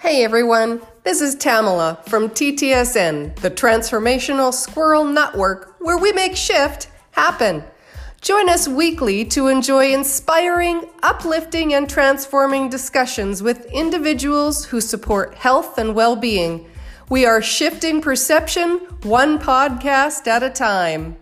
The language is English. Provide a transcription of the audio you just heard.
Hey everyone, this is Tamala from TTSN, the Transformational Squirrel Network, where we make shift happen. Join us weekly to enjoy inspiring, uplifting, and transforming discussions with individuals who support health and well being. We are shifting perception one podcast at a time.